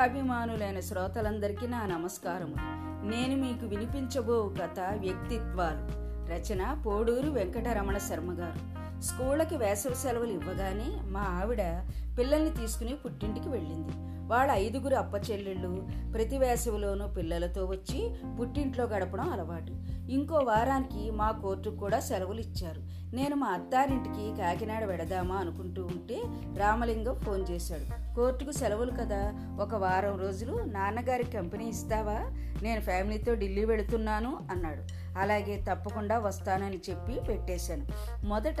కథాభిమానులైన శ్రోతలందరికీ నా నమస్కారము. నేను మీకు వినిపించబో కథ వ్యక్తిత్వాలు. రచన పోడూరు వెంకటరమణ శర్మ గారు. స్కూళ్ళకి వేసవి సెలవులు ఇవ్వగానే మా ఆవిడ పిల్లల్ని తీసుకుని పుట్టింటికి వెళ్ళింది. వాళ్ళ ఐదుగురు అప్పచెల్లెళ్ళు ప్రతి వేసవిలోనూ పిల్లలతో వచ్చి పుట్టింట్లో గడపడం అలవాటు. ఇంకో వారానికి మా కోర్టుకు కూడా సెలవులు ఇచ్చారు. నేను మా అత్తారింటికి కాకినాడ వెడదామా అనుకుంటూ ఉంటే రామలింగం ఫోన్ చేశాడు. కోర్టుకు సెలవులు కదా ఒక వారం రోజులు నాన్నగారి కంపెనీ ఇస్తావా? నేను ఫ్యామిలీతో ఢిల్లీ వెళుతున్నాను అన్నాడు. అలాగే తప్పకుండా వస్తానని చెప్పి పెట్టేశాను. మొదట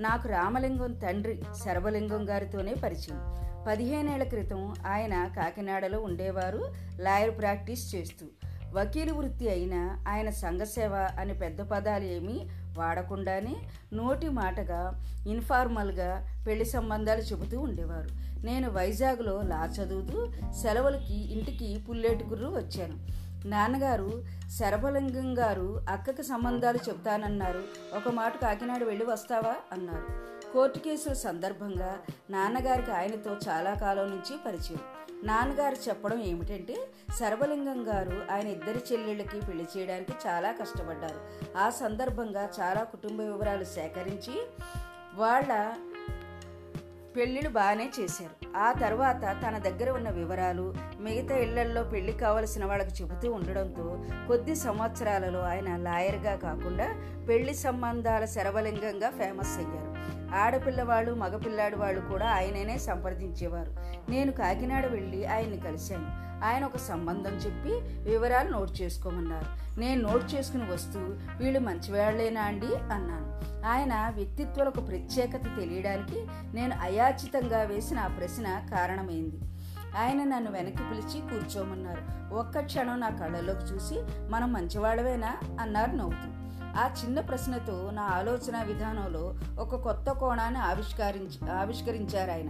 నాకు రామలింగం తండ్రి శరభలింగం గారితోనే పరిచయం. పదిహేనేళ్ళ క్రితం ఆయన కాకినాడలో ఉండేవారు లాయర్ ప్రాక్టీస్ చేస్తూ. వకీలు వృత్తి అయినా ఆయన సంఘసేవ అనే పెద్ద పదాలు ఏమీ వాడకుండానే నోటి మాటగా ఇన్ఫార్మల్గా పెళ్ళి సంబంధాలు చెబుతూ ఉండేవారు. నేను వైజాగ్లో లా చదువుతూ సెలవులకి ఇంటికి పుల్లేటుగుర్రు వచ్చాను. నాన్నగారు శరభలింగం గారు అక్కకి సంబంధాలు చెప్తానన్నారు ఒక మాట కాకినాడ వెళ్ళి వస్తావా? అన్నారు. కోర్టు కేసుల సందర్భంగా నాన్నగారికి ఆయనతో చాలా కాలం నుంచి పరిచయం. నాన్నగారు చెప్పడం ఏమిటంటే సర్వలింగం గారు ఆయన ఇద్దరి చెల్లెళ్ళకి పెళ్ళి చేయడానికి చాలా కష్టపడ్డారు. ఆ సందర్భంగా చాలా కుటుంబ వివరాలు సేకరించి వాళ్ళ పెళ్ళిళ్ళు బాగానే చేశారు. ఆ తర్వాత తన దగ్గర ఉన్న వివరాలు మిగతా ఇళ్ళల్లో పెళ్ళి కావలసిన వాళ్ళకి చెబుతూ ఉండడంతో కొద్ది సంవత్సరాలలో ఆయన లాయర్గా కాకుండా పెళ్ళి సంబంధాల శరవలింగంగా ఫేమస్ అయ్యారు. ఆడపిల్లవాళ్ళు మగపిల్లాడి వాళ్ళు కూడా ఆయననే సంప్రదించేవారు. నేను కాకినాడ వెళ్ళి ఆయన్ని కలిశాను. ఆయన ఒక సంబంధం చెప్పి వివరాలు నోట్ చేసుకోమన్నారు. నేను నోట్ చేసుకుని వస్తూ వీళ్ళు మంచివాళ్ళేనా అండి? అన్నాను. ఆయన వ్యక్తిత్వాలకు ప్రత్యేకత తెలియడానికి నేను అయాచితంగా వేసిన ఆ ప్రశ్న కారణమైంది. ఆయన నన్ను వెనక్కి పిలిచి కూర్చోమన్నారు. ఒక్క క్షణం నా కళ్ళలోకి చూసి మనం మంచివాళ్ళవేనా అన్నారు నవ్వుతూ. ఆ చిన్న ప్రశ్నతో నా ఆలోచన విధానంలో ఒక కొత్త కోణాన్ని ఆవిష్కరించి ఆవిష్కరించారు ఆయన.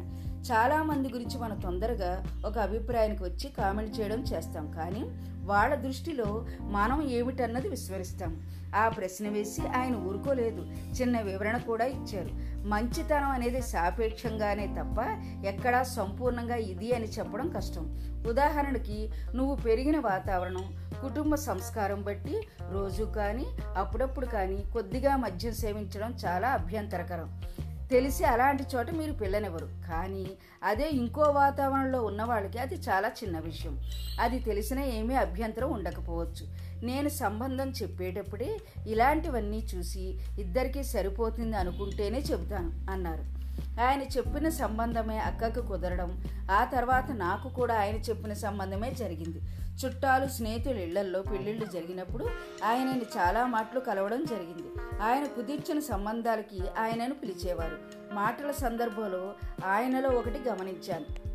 చాలా మంది గురించి మనం తొందరగా ఒక అభిప్రాయానికి వచ్చి కామెంట్ చేయడం చేస్తాం. కానీ వాళ్ళ దృష్టిలో మనం ఏమిటన్నది విస్మరిస్తాం. ఆ ప్రశ్న వేసి ఆయన ఊరుకోలేదు. చిన్న వివరణ కూడా ఇచ్చారు. మంచితనం అనేది సాపేక్షంగానే తప్ప ఎక్కడా సంపూర్ణంగా ఇది అని చెప్పడం కష్టం. ఉదాహరణకి నువ్వు పెరిగిన వాతావరణం కుటుంబ సంస్కారం బట్టి రోజు కానీ అప్పుడప్పుడు కానీ కొద్దిగా మద్యం సేవించడం చాలా అభ్యంతరకరం. తెలిసి అలాంటి చోట మీరు పిల్లనివ్వరు. కానీ అదే ఇంకో వాతావరణంలో ఉన్న వాళ్ళకి అది చాలా చిన్న విషయం. అది తెలిసిన ఏమీ అభ్యంతరం ఉండకపోవచ్చు. నేను సంబంధం చెప్పేటప్పుడే ఇలాంటివన్నీ చూసి ఇద్దరికీ సరిపోతుంది అనుకుంటేనే చెబుతాను అన్నారు. ఆయన చెప్పిన సంబంధమే అక్కకు కుదరడం ఆ తర్వాత నాకు కూడా ఆయన చెప్పిన సంబంధమే జరిగింది. చుట్టాలు స్నేహితులు ఇళ్ళల్లో పెళ్ళిళ్ళు జరిగినప్పుడు ఆయనని చాలా మాటలు కలవడం జరిగింది. ఆయన కుదిర్చిన సంబంధాలకి ఆయనను పిలిచేవారు. మాటల సందర్భంలో ఆయనలో ఒకటి గమనించాను.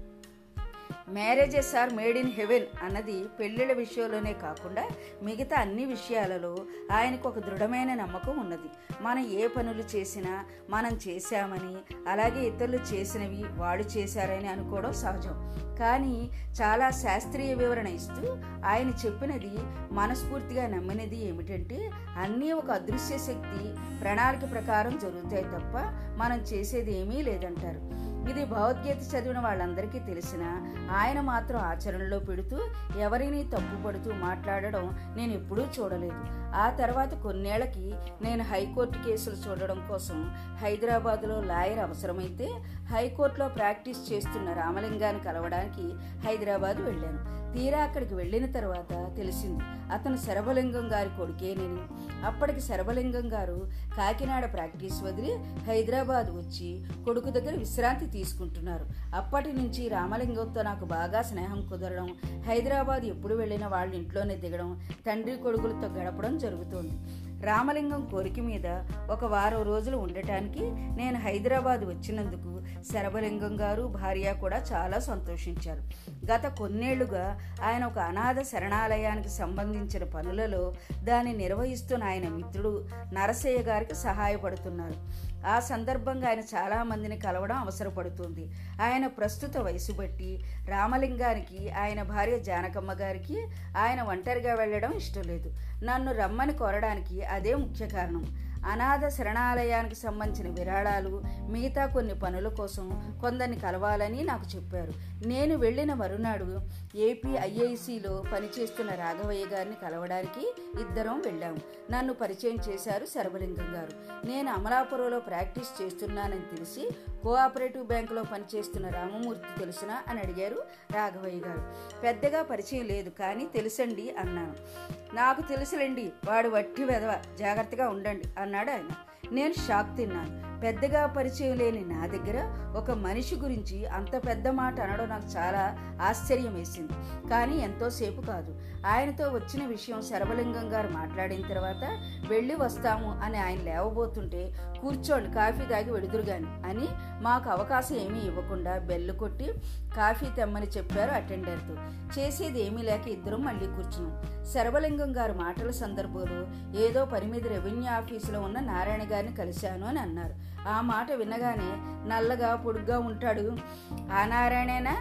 Marriages are made in heaven అన్నది పెళ్ళిళ్ళ విషయంలోనే కాకుండా మిగతా అన్ని విషయాలలో ఆయనకు ఒక దృఢమైన నమ్మకం ఉన్నది. మనం ఏ పనులు చేసినా మనం చేశామని అలాగే ఇతరులు చేసినవి వాళ్ళు చేశారని అనుకోవడం సహజం. కానీ చాలా శాస్త్రీయ వివరణ ఇస్తూ ఆయన చెప్పినది మనస్ఫూర్తిగా నమ్మినది ఏమిటంటే అన్నీ ఒక అదృశ్య శక్తి ప్రణాళిక ప్రకారం జరుగుతాయి తప్ప మనం చేసేది ఏమీ లేదంటారు. ఇది భగవద్గీత చదివిన వాళ్ళందరికీ తెలిసిన ఆయన మాత్రం ఆచరణలో పెడుతూ ఎవరిని తప్పుపడుతూ మాట్లాడడం నేను ఎప్పుడూ చూడలేదు. ఆ తర్వాత కొన్నేళ్ళకి నేను హైకోర్టు కేసులు చూడడం కోసం హైదరాబాద్లో లాయర్ అవసరమైతే హైకోర్టులో ప్రాక్టీస్ చేస్తున్న రామలింగాన్ని కలవడానికి హైదరాబాద్ వెళ్ళాను. తీరా అక్కడికి వెళ్ళిన తర్వాత తెలిసింది అతను శరభలింగం గారి కొడుకేనని. అప్పటికి శరభలింగం గారు కాకినాడ ప్రాక్టీస్ వదిలి హైదరాబాద్ వచ్చి కొడుకు దగ్గర విశ్రాంతి తీసుకుంటున్నారు. అప్పటి నుంచి రామలింగంతో నాకు బాగా స్నేహం కుదరడం హైదరాబాద్ ఎప్పుడు వెళ్ళినా వాళ్ళ ఇంట్లోనే దిగడం తండ్రి కొడుకులతో గడపడం జరుగుతోంది. రామలింగం కోరిక మీద ఒక వారం రోజులు ఉండటానికి నేను హైదరాబాద్ వచ్చినందుకు శరభలింగం గారు భార్య కూడా చాలా సంతోషించారు. గత కొన్నేళ్ళుగా ఆయన ఒక అనాథ శరణాలయానికి సంబంధించిన పనులలో దాన్ని నిర్వహిస్తున్న ఆయన మిత్రుడు నరసయ్య గారికి సహాయపడుతున్నారు. ఆ సందర్భంగా ఆయన చాలామందిని కలవడం అవసరపడుతుంది. ఆయన ప్రస్తుత వయసు బట్టి రామలింగానికి ఆయన భార్య జానకమ్మ గారికి ఆయన ఒంటరిగా వెళ్ళడం ఇష్టం లేదు. నన్ను రమ్మని కోరడానికి అదే ముఖ్య కారణం. అనాథ శరణాలయానికి సంబంధించిన విరాళాలు మిగతా కొన్ని పనుల కోసం కొందరిని కలవాలని నాకు చెప్పారు. నేను వెళ్ళిన మరునాడు ఏపీ ఐఐసిలో పనిచేస్తున్న రాఘవయ్య గారిని కలవడానికి ఇద్దరం వెళ్ళాము నన్ను పరిచయం చేశారు శరభలింగం గారు. నేను అమలాపురంలో ప్రాక్టీస్ చేస్తున్నానని తెలిసి కోఆపరేటివ్ బ్యాంకులో పనిచేస్తున్న రామమూర్తి తెలుసునా అని అడిగారు రాఘవయ్య గారు. పెద్దగా పరిచయం లేదు కానీ తెలుసండి అన్నాను. నాకు తెలుసులేండి వాడు వట్టి వెదవ జాగ్రత్తగా ఉండండి అన్నాడు ఆయన. నేను షాక్ తిన్నాను. పెద్దగా పరిచయం లేని నా దగ్గర ఒక మనిషి గురించి అంత పెద్ద మాట అనడం నాకు చాలా ఆశ్చర్యం వేసింది. కానీ ఎంతోసేపు కాదు. ఆయనతో వచ్చిన విషయం శరవలింగం గారు మాట్లాడిన తర్వాత వెళ్ళి వస్తాము అని ఆయన లేవబోతుంటే కూర్చోండి కాఫీ తాగి వెడుదురుగాని అని మాకు అవకాశం ఏమీ ఇవ్వకుండా బెల్లు కొట్టి కాఫీ తెమ్మని చెప్పారు అటెండర్తో. చేసేది ఏమీ లేక ఇద్దరం మళ్ళీ కూర్చున్నాం. శరవలింగం గారు మాటల సందర్భంలో ఏదో పని మీద రెవెన్యూ ఆఫీసులో ఉన్న నారాయణ గారిని కలిశాను అని అన్నారు. ఆ మాట వినగానే నల్లగా పొడుగ్గా ఉంటాడు. ఆ నారాయణేనా?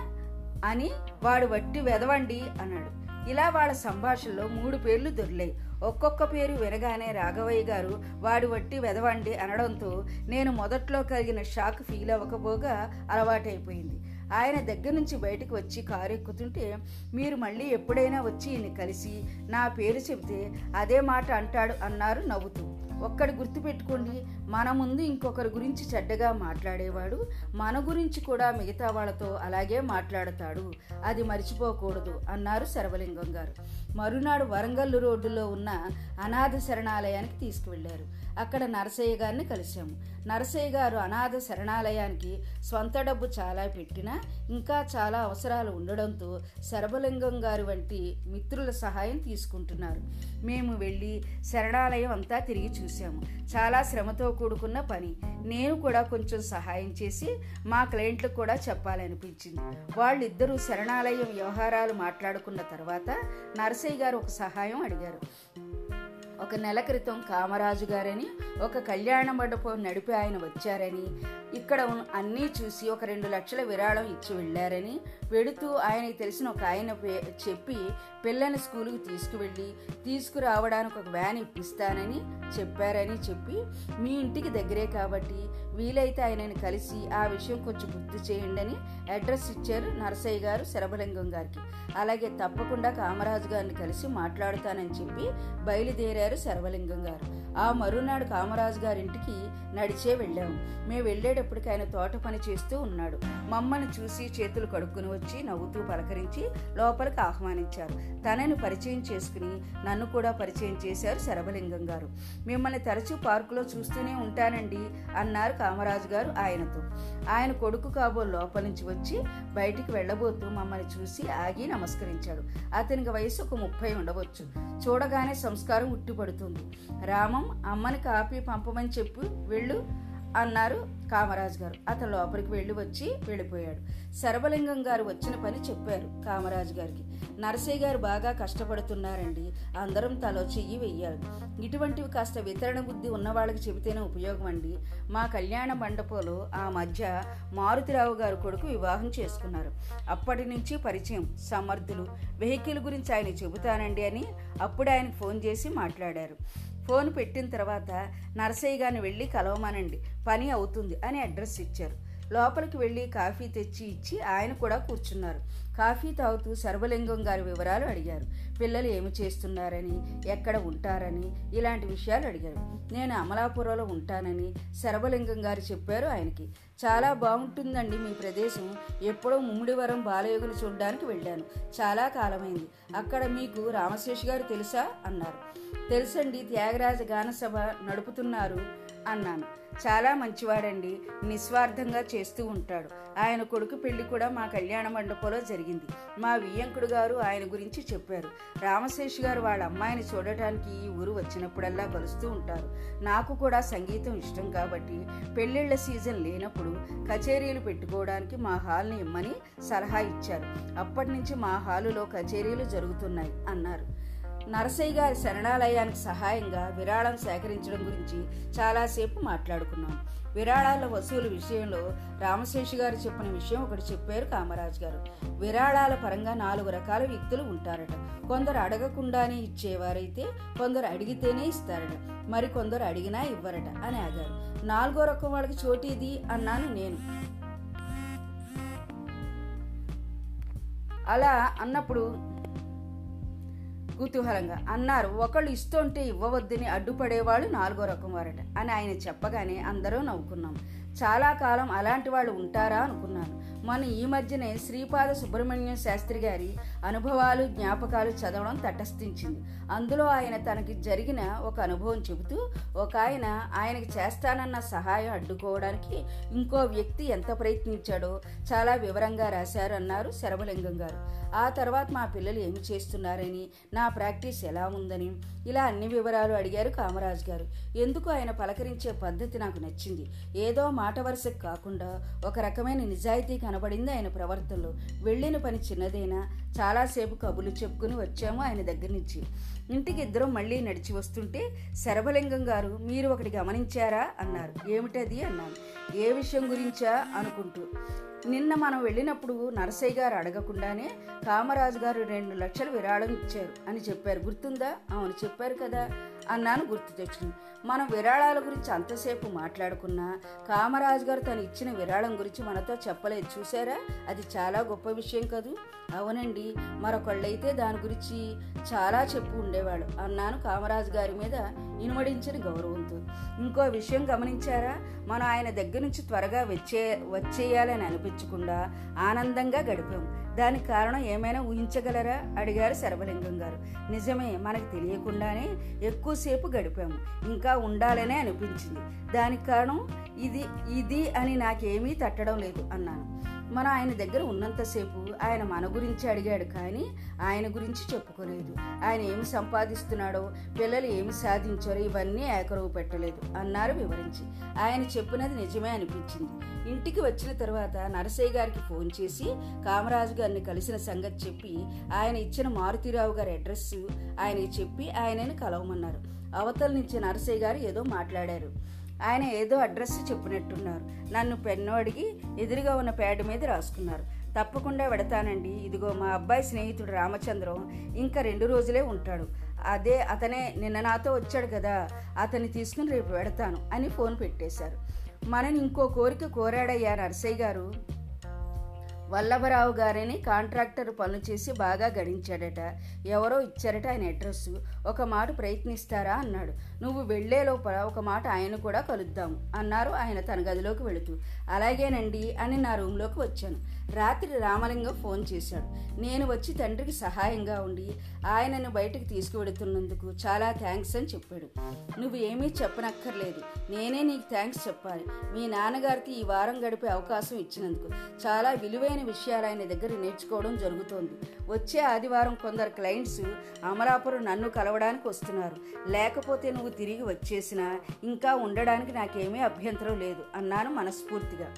అని వాడు వట్టి వెదవండి అన్నాడు. ఇలా వాళ్ళ సంభాషణలో మూడు పేర్లు దొరిలాయి. ఒక్కొక్క పేరు వినగానే రాఘవయ్య గారు వాడు వట్టి వెదవండి అనడంతో నేను మొదట్లో కలిగిన షాక్ ఫీల్ అవ్వకపోగా అలవాటైపోయింది. ఆయన దగ్గర నుంచి బయటకు వచ్చి కారు ఎక్కుతుంటే మీరు మళ్ళీ ఎప్పుడైనా వచ్చి ఈయన కలిసి నా పేరు చెబితే అదే మాట అంటాడు అన్నారు నవ్వుతూ. ఒక్కడి గుర్తుపెట్టుకోండి మన ముందు ఇంకొకరి గురించి చెడ్డగా మాట్లాడేవాడు మన గురించి కూడా మిగతా వాళ్ళతో అలాగే మాట్లాడతాడు. అది మర్చిపోకూడదు అన్నారు శరవలింగం గారు. మరునాడు వరంగల్లు రోడ్డులో ఉన్న అనాథ శరణాలయానికి తీసుకువెళ్ళారు అక్కడ నరసయ్య గారిని కలిశాము. నరసయ్య గారు అనాథ శరణాలయానికి స్వంత డబ్బు చాలా పెట్టినా ఇంకా చాలా అవసరాలు ఉండడంతో శరభలింగం గారు వంటి మిత్రుల సహాయం తీసుకుంటున్నారు. మేము వెళ్ళి శరణాలయం అంతా తిరిగి చూసాము చాలా శ్రమతో కూడుకున్న పని. నేను కూడా కొంచెం సహాయం చేసి మా క్లయింట్లకు కూడా చెప్పాలనిపించింది. వాళ్ళిద్దరూ శరణాలయం వ్యవహారాలు మాట్లాడుకున్న తర్వాత నరసయ్య గారు ఒక సహాయం అడిగారు. ఒక నెల క్రితం కామరాజు గారని ఒక కళ్యాణ మండపం నడిపి ఆయన వచ్చారని ఇక్కడ అన్నీ చూసి ఒక రెండు లక్షల విరాళం ఇచ్చి వెళ్ళారని వెడుతూ ఆయనకి తెలిసిన ఒక ఆయన చెప్పి పిల్లని స్కూలుకి తీసుకువెళ్ళి తీసుకురావడానికి ఒక వ్యాన్ ఇప్పిస్తానని చెప్పారని చెప్పి మీ ఇంటికి దగ్గరే కాబట్టి వీలైతే ఆయనని కలిసి ఆ విషయం కొంచెం గుర్తు చేయండి అని అడ్రస్ ఇచ్చారు నరసయ్య గారు శరభలింగం గారికి. అలాగే తప్పకుండా కామరాజు గారిని కలిసి మాట్లాడుతానని చెప్పి బయలుదేరారు శరభలింగం గారు. ఆ మరునాడు కామరాజు గారింటికి నడిచే వెళ్ళాము మేము వెళ్ళేటప్పటికి ఆయన తోట పని చేస్తూ ఉన్నాడు. మమ్మల్ని చూసి చేతులు కడుక్కుని వచ్చి నవ్వుతూ పలకరించి లోపలికి ఆహ్వానించారు. తనని పరిచయం చేసుకుని నన్ను కూడా పరిచయం చేశారు శరభలింగం గారు. మిమ్మల్ని తరచూ పార్కులో చూస్తూనే ఉంటానండి అన్నారు కామరాజు గారు ఆయనతో. ఆయన కొడుకు కాబో లోపల నుంచి వచ్చి బయటికి వెళ్ళబోతూ మమ్మల్ని చూసి ఆగి నమస్కరించాడు. అతనికి వయసు ఒక ముప్పై ఉండవచ్చు. చూడగానే సంస్కారం ఉట్టిపడుతుంది. రామం అమ్మని కాపీ పంపమని చెప్పు వెళ్ళు అన్నారు కామరాజు గారు. అతను లోపలికి వెళ్ళి వచ్చి వెళ్ళిపోయాడు. శరభలింగం గారు వచ్చిన పని చెప్పారు కామరాజు గారికి. నరసయ్య గారు బాగా కష్టపడుతున్నారండి. అందరం తలో చెయ్యి వెయ్యాలి. ఇటువంటివి కాస్త వితరణ బుద్ధి ఉన్న వాళ్ళకి చెబితేనే ఉపయోగం అండి. మా కళ్యాణ మండపంలో ఆ మధ్య మారుతిరావు గారు కొడుకు వివాహం చేసుకున్నారు. అప్పటి నుంచి పరిచయం సమర్థులు. వెహికల్ గురించి ఆయన చెబుతానండి అని అప్పుడు ఆయనకు ఫోన్ చేసి మాట్లాడారు. ఫోన్ పెట్టిన తర్వాత నరసయ్య గారిని వెళ్ళి కలవమనండి. పని అవుతుంది అని అడ్రస్ ఇచ్చారు. లోపలికి వెళ్ళి కాఫీ తెచ్చి ఇచ్చి ఆయన కూడా కూర్చున్నారు. కాఫీ తాగుతూ సర్వలింగం గారి వివరాలు అడిగారు. పిల్లలు ఏమి చేస్తున్నారని ఎక్కడ ఉంటారని ఇలాంటి విషయాలు అడిగారు. నేను అమలాపురంలో ఉంటానని సర్వలింగం గారు చెప్పారు ఆయనకి. చాలా బాగుంటుందండి మీ ప్రదేశం. ఎప్పుడో ముమ్మిడివరం బాలయోగులు చూడడానికి వెళ్ళాను. చాలా కాలమైంది. అక్కడ మీకు రామశేష్ గారు తెలుసా? అన్నారు. తెలుసండి త్యాగరాజ గానసభ నడుపుతున్నారు అన్నాను. చాలా మంచివాడండి. నిస్వార్థంగా చేస్తూ ఉంటాడు. ఆయన కొడుకు పెళ్ళి కూడా మా కళ్యాణ మండపంలో జరిగింది. మా వియ్యంకుడు గారు ఆయన గురించి చెప్పారు. రామశేష్ గారు వాళ్ళ అమ్మాయిని చూడటానికి ఈ ఊరు వచ్చినప్పుడల్లా కలుస్తూ ఉంటారు. నాకు కూడా సంగీతం ఇష్టం కాబట్టి పెళ్ళిళ్ళ సీజన్ లేనప్పుడు కచేరీలు పెట్టుకోవడానికి మా హాల్ని ఇమ్మని సలహా ఇచ్చారు. అప్పటి నుంచి మా హాలులో కచేరీలు జరుగుతున్నాయి అన్నారు. నరసయ్య గారి శరణాలయానికి సహాయంగా విరాళం సేకరించడం గురించి చాలాసేపు మాట్లాడుకున్నాం. విరాళాల వసూలు విషయంలో రామశేషి గారు చెప్పిన విషయం ఒకటి చెప్పారు కామరాజు గారు. విరాళాల పరంగా నాలుగు రకాల వ్యక్తులు ఉంటారట. కొందరు అడగకుండానే ఇచ్చేవారైతే కొందరు అడిగితేనే ఇస్తారట. మరి కొందరు అడిగినా ఇవ్వరట అని ఆగారు. నాలుగో రకం వాళ్ళకి చోటీది అన్నాను నేను. అలా అన్నప్పుడు కుతూహలంగా అన్నారు. ఒకళ్ళు ఇస్తుంటే ఇవ్వవద్దని అడ్డుపడేవాళ్ళు నాలుగో రకం వారట అని ఆయన చెప్పగానే అందరూ నవ్వుకున్నాం. చాలా కాలం అలాంటి వాళ్ళు ఉంటారా అనుకున్నాను. మన ఈ మధ్యనే శ్రీపాద సుబ్రహ్మణ్యం శాస్త్రి గారి అనుభవాలు జ్ఞాపకాలు చదవడం తటస్థించింది. అందులో ఆయన తనకి జరిగిన ఒక అనుభవం చెబుతూ ఒక ఆయన ఆయనకి చేస్తానన్న సహాయం అడ్డుకోవడానికి ఇంకో వ్యక్తి ఎంత ప్రయత్నించాడో చాలా వివరంగా రాశారు అన్నారు శరభలింగం గారు. ఆ తర్వాత మా పిల్లలు ఏమి చేస్తున్నారని నా ప్రాక్టీస్ ఎలా ఉందని ఇలా అన్ని వివరాలు అడిగారు కామరాజు గారు. ఎందుకు ఆయన పలకరించే పద్ధతి నాకు నచ్చింది? ఏదో మాట వరుసకు కాకుండా ఒక రకమైన నిజాయితీ కనబడింది ఆయన ప్రవర్తనలో. వెళ్ళిన పని చిన్నదైనా? చాలాసేపు కబులు చెప్పుకుని వచ్చాము ఆయన దగ్గర నుంచి. ఇంటికి ఇద్దరం మళ్ళీ నడిచి వస్తుంటే శరభలింగం గారు మీరు ఒకటి గమనించారా? అన్నారు. ఏమిటది? అన్నాను. ఏ విషయం గురించా? అనుకుంటూ. నిన్న మనం వెళ్ళినప్పుడు నరసయ్య గారు అడగకుండానే కామరాజు గారు రెండు లక్షలు విరాళం ఇచ్చారు అని చెప్పారు. గుర్తుందా? అవును చెప్పారు కదా అన్నాను గుర్తు తెచ్చింది మనం విరాళాల గురించి అంతసేపు మాట్లాడుకున్నా కామరాజు గారు తను ఇచ్చిన విరాళం గురించి మనతో చెప్పలేదు. చూసారా అది చాలా గొప్ప విషయం కదూ. అవునండి మరొకళ్ళైతే దాని గురించి చాలా చెప్పు ఉండేవాడు అన్నాను కామరాజు గారి మీద ఇనుమడించిన గౌరవంతో. ఇంకో విషయం గమనించారా? మనం ఆయన దగ్గర నుంచి త్వరగా వచ్చే వచ్చేయాలని అనిపించకుండా ఆనందంగా గడిపాం. దానికి కారణం ఏమైనా ఊహించగలరా? అడిగారు శరభలింగం గారు. నిజమే మనకు తెలియకుండానే ఎక్కువసేపు గడిపాము. ఇంకా ఉండాలనే అనిపించింది. దానికి కారణం ఇది ఇది అని నాకేమీ తట్టడం లేదు అన్నాను. మనం ఆయన దగ్గర ఉన్నంతసేపు ఆయన మన గురించి అడిగాడు కానీ ఆయన గురించి చెప్పుకోలేదు. ఆయన ఏమి సంపాదిస్తున్నాడో పిల్లలు ఏమి సాధించారో ఇవన్నీ ఏకరువు పెట్టలేదు అన్నారు వివరించి. ఆయన చెప్పినది నిజమే అనిపించింది. ఇంటికి వచ్చిన తర్వాత నరసయ్య గారికి ఫోన్ చేసి కామరాజు గారిని కలిసిన సంగతి చెప్పి ఆయన ఇచ్చిన మారుతిరావు గారి అడ్రస్ ఆయనకి చెప్పి ఆయనని కలవమన్నారు. అవతల నుంచి నరసయ్య గారు ఏదో మాట్లాడారు. ఆయన ఏదో అడ్రస్ చెప్పినట్టున్నారు. నన్ను పెన్ను అడిగి ఎదురుగా ఉన్న ప్యాడ్ మీద రాసుకున్నారు. తప్పకుండా వెడతానండి. ఇదిగో మా అబ్బాయి స్నేహితుడు రామచంద్రం ఇంకా రెండు రోజులే ఉంటాడు. అదే అతనే నిన్న నాతో వచ్చాడు కదా అతన్ని తీసుకుని రేపు పెడతాను అని ఫోన్ పెట్టేశారు. మనని ఇంకో కోరిక కోరాడయ్యా నర్సయ్య గారు. వల్లభరావు గారిని కాంట్రాక్టర్ పనులు చేసి బాగా గడించాడట. ఎవరో ఇచ్చారట ఆయన అడ్రస్. ఒక మాట ప్రయత్నిస్తారా? అన్నాడు. నువ్వు వెళ్ళే లోపల ఒక మాట ఆయన కూడా కలుద్దాం అన్నారు ఆయన తన గదిలోకి వెళుతూ. అలాగేనండి అని నా రూమ్లోకి వచ్చాను. రాత్రి రామలింగం ఫోన్ చేశాడు. నేను వచ్చి తండ్రికి సహాయంగా ఉండి ఆయనను బయటకు తీసుకువెడుతున్నందుకు చాలా థ్యాంక్స్ అని చెప్పాడు. నువ్వు ఏమీ చెప్పనక్కర్లేదు. నేనే నీకు థ్యాంక్స్ చెప్పాలి. మీ నాన్నగారికి ఈ వారం గడిపే అవకాశం ఇచ్చినందుకు. చాలా విలువైన విషయాలు ఆయన దగ్గర నేర్చుకోవడం జరుగుతోంది. వచ్చే ఆదివారం కొందరు క్లయింట్స్ అమలాపురం నన్ను కలవడానికి వస్తున్నారు. లేకపోతే నువ్వు తిరిగి వచ్చేసినా ఇంకా ఉండడానికి నాకేమీ అభ్యంతరం లేదు అన్నాను మనస్ఫూర్తిగా.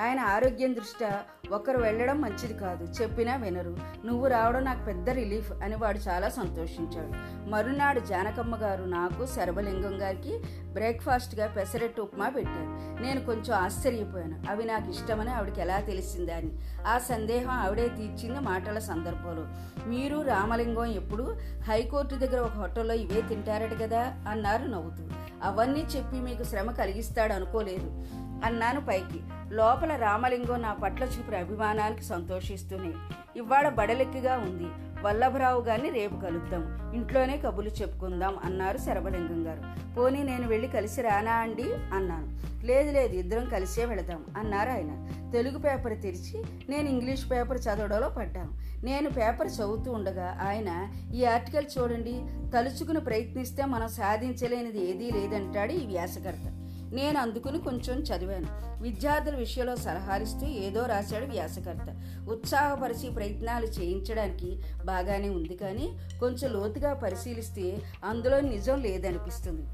ఆయన ఆరోగ్యం దృష్ట్యా ఒకరు వెళ్ళడం మంచిది కాదు. చెప్పినా వినరు. నువ్వు రావడం నాకు పెద్ద రిలీఫ్ అని వాడు చాలా సంతోషించాడు. మరునాడు జానకమ్మ గారు నాకు శరభలింగం గారికి బ్రేక్ఫాస్ట్గా పెసరెట్టు ఉప్మా పెట్టారు. నేను కొంచెం ఆశ్చర్యపోయాను. అవి నాకు ఇష్టమని ఆవిడకి ఎలా తెలిసిందా అని. ఆ సందేహం ఆవిడే తీర్చింది మాటల సందర్భంలో. మీరు రామలింగం ఎప్పుడు హైకోర్టు దగ్గర ఒక హోటల్లో ఇవే తింటారట కదా అన్నారు నవ్వుతూ. అవన్నీ చెప్పి మీకు శ్రమ కలిగిస్తాడు అనుకోలేదు. అన్నాను పైకి. లోపల రామలింగం నా పట్ల చూపిన అభిమానానికి సంతోషిస్తూనే. ఇవాళ బడలెక్కిగా ఉంది. వల్లభరావు గారిని రేపు కలుద్దాం. ఇంట్లోనే కబులు చెప్పుకుందాం అన్నారు శరభలింగం గారు. పోనీ నేను వెళ్ళి కలిసి రానా అండి? అన్నాను. లేదు లేదు ఇద్దరం కలిసే వెళదాం అన్నారు ఆయన. తెలుగు పేపర్ తెరిచి నేను ఇంగ్లీష్ పేపర్ చదవడంలో పడ్డాను. నేను పేపర్ చదువుతూ ఉండగా ఆయన ఈ ఆర్టికల్ చూడండి తలుచుకుని ప్రయత్నిస్తే మనం సాధించలేనిది ఏదీ లేదంటాడు ఈ వ్యాసకర్త నేను అందుకుని కొంచెం చదివాను. విద్యార్థుల విషయంలో సలహాలిస్తూ ఏదో రాశాడు వ్యాసకర్త. ఉత్సాహపరిచి ప్రయత్నాలు చేయించడానికి బాగానే ఉంది కానీ కొంచెం లోతుగా పరిశీలిస్తే అందులో నిజం లేదనిపిస్తుంది.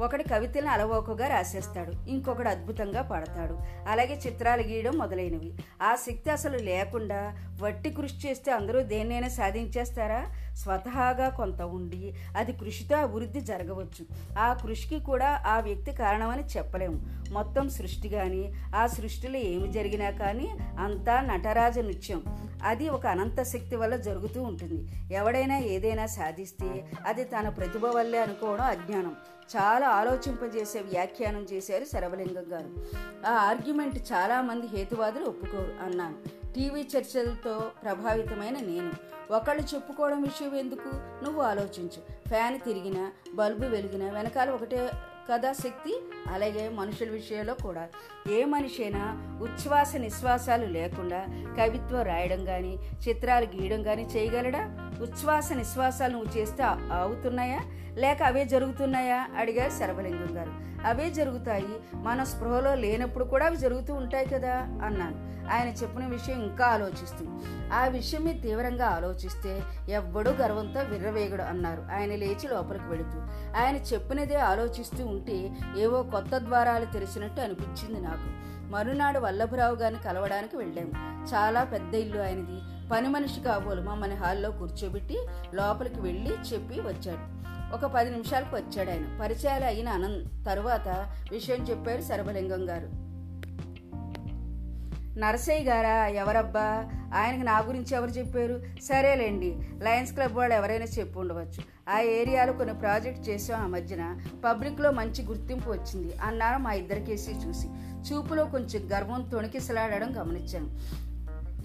ఒకటి కవితలను అలవోకగా రాసేస్తాడు ఇంకొకడు అద్భుతంగా పాడతాడు. అలాగే చిత్రాలు గీయడం మొదలైనవి. ఆ శక్తి అసలు లేకుండా వట్టి కృషి చేస్తే అందరూ దేన్నైనా సాధించేస్తారా? స్వతహాగా కొంత ఉండి అది కృషితో అభివృద్ధి జరగవచ్చు. ఆ కృషికి కూడా ఆ వ్యక్తి కారణమని చెప్పలేము. మొత్తం సృష్టి కానీ ఆ సృష్టిలో ఏమి జరిగినా కానీ అంతా నటరాజ నృత్యం. అది ఒక అనంత శక్తి వల్ల జరుగుతూ ఉంటుంది. ఎవడైనా ఏదైనా సాధిస్తే అది తన ప్రతిభ వల్లే అనుకోవడం అజ్ఞానం. చాలా ఆలోచింపజేసే వ్యాఖ్యానం చేశారు శరవలింగం గారు. ఆ ఆర్గ్యుమెంట్ చాలామంది హేతువాదులు ఒప్పుకోరు అన్నాను టీవీ చర్చలతో ప్రభావితమైన నేను. ఒకళ్ళు చెప్పుకోవడం విషయం ఎందుకు? నువ్వు ఆలోచించు. ఫ్యాన్ తిరిగినా బల్బు వెలిగినా వెనకాల ఒకటే కథాశక్తి అలాగే మనుషుల విషయంలో కూడా. ఏ మనిషి అయినా ఉచ్ఛ్వాస నిశ్వాసాలు లేకుండా కవిత్వం రాయడం కానీ చిత్రాలు గీయడం కానీ చేయగలడా? ఉచ్ఛ్వాస నిశ్వాసాలు నువ్వు చేస్తే అవుతున్నాయా లేక అవే జరుగుతున్నాయా? అడిగారు శరభలింగం గారు. అవే జరుగుతాయి. మన స్పృహలో లేనప్పుడు కూడా అవి జరుగుతూ ఉంటాయి కదా అన్నాను. ఆయన చెప్పిన విషయం ఇంకా ఆలోచిస్తూ ఆ విషయం మీద తీవ్రంగా ఆలోచిస్తే ఎవ్వడూ గర్వంతో విర్రవేగుడు అన్నారు. ఆయన లేచి లోపలికి వెళుతూ ఆయన చెప్పినదే ఆలోచిస్తూ ఉంటే ఏవో కొత్త ద్వారాలు తెరిచినట్టు అనిపించింది నాకు. మరునాడు వల్లభరావు గారిని కలవడానికి వెళ్ళాము. చాలా పెద్ద ఇల్లు ఆయనది. పని మనిషి కాబోలు మమ్మల్ని హాల్లో కూర్చోబెట్టి లోపలికి వెళ్ళి చెప్పి వచ్చాడు. ఒక పది నిమిషాలకు వచ్చాడు ఆయన. పరిచయాలు అయిన అనం తరువాత విషయం చెప్పారు శరభలింగం గారు. నరసయ్య గారా ఎవరబ్బా? ఆయనకి నా గురించి ఎవరు చెప్పారు? సరేలేండి లయన్స్ క్లబ్ వాళ్ళు ఎవరైనా చెప్పి ఉండవచ్చు. ఆ ఏరియాలో కొన్ని ప్రాజెక్ట్ చేసాం ఆ మధ్యన. పబ్లిక్లో మంచి గుర్తింపు వచ్చింది. అన్నారు మా ఇద్దరికేసి చూసి. చూపులో కొంచెం గర్వం తొణికిసలాడడం గమనించాను.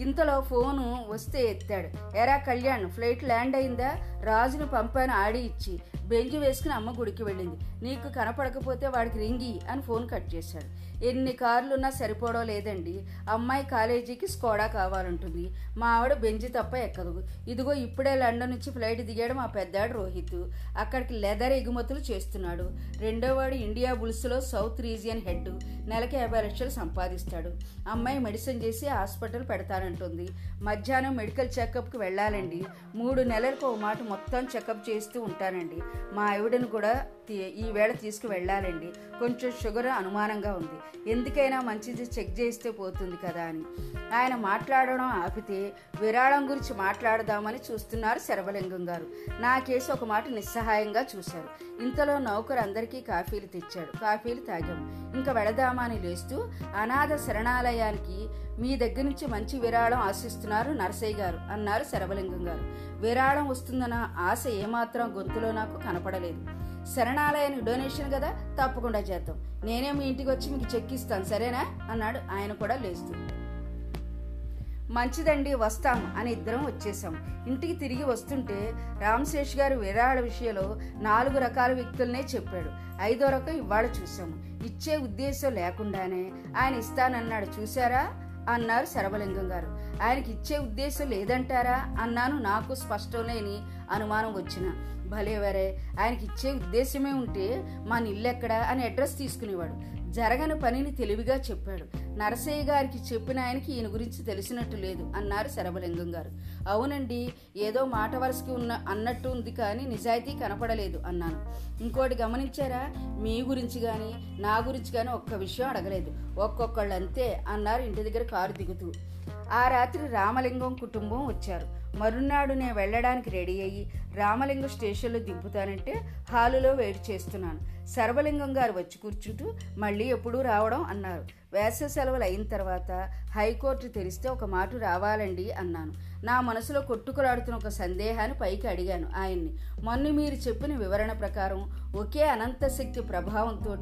ఇంతలో ఫోను వస్తే ఎత్తాడు. ఎరా కళ్యాణ్ ఫ్లైట్ ల్యాండ్ అయిందా? రాజును పంపాను ఆడి ఇచ్చి. బెంజ్ వేసుకుని అమ్మ గుడికి వెళ్ళింది. నీకు కనపడకపోతే వాడికి రింగి అని ఫోన్ కట్ చేశాడు. ఎన్ని కార్లున్నా సరిపోవడం లేదండి. అమ్మాయి కాలేజీకి స్కోడా కావాలంటుంది. మా ఆవిడ బెంజి తప్ప ఎక్కదు. ఇదిగో ఇప్పుడే లండన్ నుంచి ఫ్లైట్ దిగాడు మా పెద్దాడు రోహిత్. అక్కడికి లెదర్ ఎగుమతులు చేస్తున్నాడు. రెండోవాడు ఇండియా బుల్స్లో సౌత్ రీజియన్ హెడ్. నెలకి యాభై లక్షలు సంపాదిస్తాడు. అమ్మాయి మెడిసిన్ చేసి హాస్పిటల్ పెడతానంటుంది మధ్యాహ్నం మెడికల్ చెకప్కి వెళ్ళాలండి. మూడు నెలలకు ఒక మాట మొత్తం చెకప్ చేస్తూ ఉంటానండి. మా ఆవిడను కూడా ఈ వేళ తీసుకు వెళ్ళాలండి కొంచెం షుగర్ అనుమానంగా ఉంది. ఎందుకైనా మంచిది చెక్ చేస్తే పోతుంది కదా అని. ఆయన మాట్లాడడం ఆపితే విరాళం గురించి మాట్లాడదామని చూస్తున్నారు శరభలింగం గారు. నా కేసు ఒక మాట నిస్సహాయంగా చూశారు. ఇంతలో నౌకరు అందరికీ కాఫీలు తెచ్చాడు. కాఫీలు తాగాం. ఇంకా వెళదామని లేస్తూ అనాథ శరణాలయానికి మీ దగ్గర నుంచి మంచి విరాళం ఆశిస్తున్నారు నరసయ్య గారు అన్నారు శరభలింగం గారు. విరాళం వస్తుందన్న ఆశ ఏమాత్రం గొంతులో నాకు కనపడలేదు. శరణాలయానికి డొనేషన్ కదా తప్పకుండా చేద్దాం. నేనే మీ ఇంటికి వచ్చి మీకు చెక్ ఇస్తాను సరేనా? అన్నాడు ఆయన కూడా లేస్తూ. మంచిదండి వస్తాం అని ఇద్దరం వచ్చేసాం ఇంటికి తిరిగి వస్తుంటే రామశేష్ గారు విరాళ విషయంలో నాలుగు రకాల వ్యక్తులనే చెప్పాడు. ఐదో రకం ఇవాళ చూసాము ఇచ్చే ఉద్దేశం లేకుండానే ఆయన ఇస్తానన్నాడు. చూసారా అన్నారు శరభలింగం గారు. ఆయనకి ఇచ్చే ఉద్దేశం లేదంటారా? అన్నాను నాకు స్పష్టం లేని అనుమానం వచ్చిన. భలేవరే ఆయనకి ఇచ్చే ఉద్దేశమే ఉంటే మా నిల్లెక్కడ అని అడ్రస్ తీసుకునేవాడు. జరగని పనిని తెలివిగా చెప్పాడు. నరసయ్య గారికి చెప్పిన ఆయనకి ఈయన గురించి తెలిసినట్టు లేదు అన్నారు శరభలింగం గారు. అవునండి ఏదో మాట వరుసకి ఉన్న అన్నట్టు ఉంది కానీ నిజాయితీ కనపడలేదు అన్నాను. ఇంకోటి గమనించారా? మీ గురించి కానీ నా గురించి కానీ ఒక్క విషయం అడగలేదు. ఒక్కొక్కళ్ళు అంతే అన్నారు ఇంటి దగ్గర కారు దిగుతూ. ఆ రాత్రి రామలింగం కుటుంబం వచ్చారు. మరునాడు నేను వెళ్ళడానికి రెడీ అయ్యి రామలింగం స్టేషన్లో దింపుతానంటే హాలులో వెయిట్ చేస్తున్నాను. సర్వలింగం గారు వచ్చి కూర్చుంటూ మళ్ళీ ఎప్పుడూ రావడం అన్నారు. వేసవి సెలవులు అయిన తర్వాత హైకోర్టు తెరిస్తే ఒక మాట రావాలండి అన్నాను. నా మనసులో కొట్టుకులాడుతున్న ఒక సందేహాన్ని పైకి అడిగాను ఆయన్ని. మొన్న మీరు చెప్పిన వివరణ ప్రకారం ఒకే అనంత శక్తి ప్రభావంతో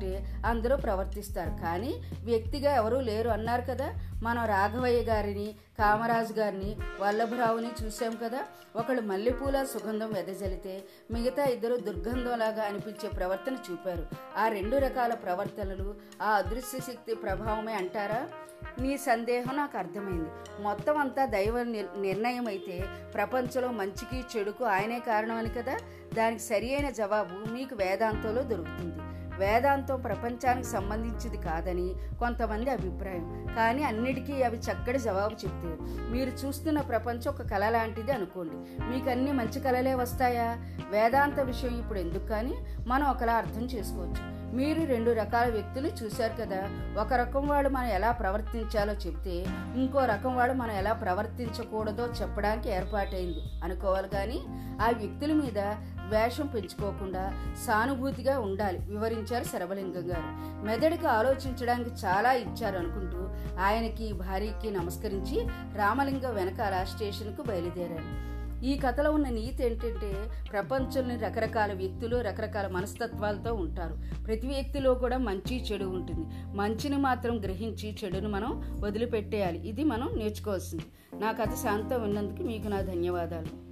అందరూ ప్రవర్తిస్తారు. కానీ వ్యక్తిగా ఎవరూ లేరు అన్నారు కదా మనం రాఘవయ్య గారిని కామరాజు గారిని వల్లభరావుని చూసాం కదా? ఒకళ్ళు మల్లెపూల సుగంధం వెదజల్లితే మిగతా ఇద్దరు దుర్గంధంలాగా అనిపించే ప్రవర్తన చూపారు. ఆ రెండు రకాల ప్రవర్తనలు ఆ అదృశ్య శక్తి ప్రభావమే అంటారా? నీ సందేహం నాకు అర్థమైంది. మొత్తం అంతా దైవ నిర్ణయం అయితే ప్రపంచంలో మంచికి చెడుకు ఆయనే కారణమని కదా? దానికి సరి అయిన జవాబు మీకు వేదాంతంలో దొరుకుతుంది. వేదాంతం ప్రపంచానికి సంబంధించింది కాదని కొంతమంది అభిప్రాయం. కానీ అన్నిటికీ అవి చక్కటి జవాబు చెప్తాయి మీరు చూస్తున్న ప్రపంచం ఒక కళ లాంటిది అనుకోండి. మీకు అన్ని మంచి కళలే వస్తాయా? వేదాంత విషయం ఇప్పుడు ఎందుకు కానీ మనం ఒకలా అర్థం చేసుకోవచ్చు. మీరు రెండు రకాల వ్యక్తులు చూశారు కదా. ఒక రకం వాళ్ళు మనం ఎలా ప్రవర్తించాలో చెప్తే ఇంకో రకం వాడు మనం ఎలా ప్రవర్తించకూడదో చెప్పడానికి ఏర్పాటైంది. అనుకోవాలి కానీ ఆ వ్యక్తుల మీద వేషం పెంచుకోకుండా సానుభూతిగా ఉండాలి వివరించారు శరభలింగం గారు. మెదడుకు ఆలోచించడానికి చాలా ఇచ్చారు అనుకుంటూ ఆయనకి భార్యకి నమస్కరించి రామలింగ వెనకాల స్టేషన్కు బయలుదేరారు. ఈ కథలో ఉన్న నీతి ఏంటంటే ప్రపంచంలోని రకరకాల వ్యక్తులు రకరకాల మనస్తత్వాలతో ఉంటారు. ప్రతి వ్యక్తిలో కూడా మంచి చెడు ఉంటుంది. మంచిని మాత్రం గ్రహించి చెడును మనం వదిలిపెట్టేయాలి. ఇది మనం నేర్చుకోవాల్సింది. నా కథ శాంతం విన్నందుకు మీకు నా ధన్యవాదాలు.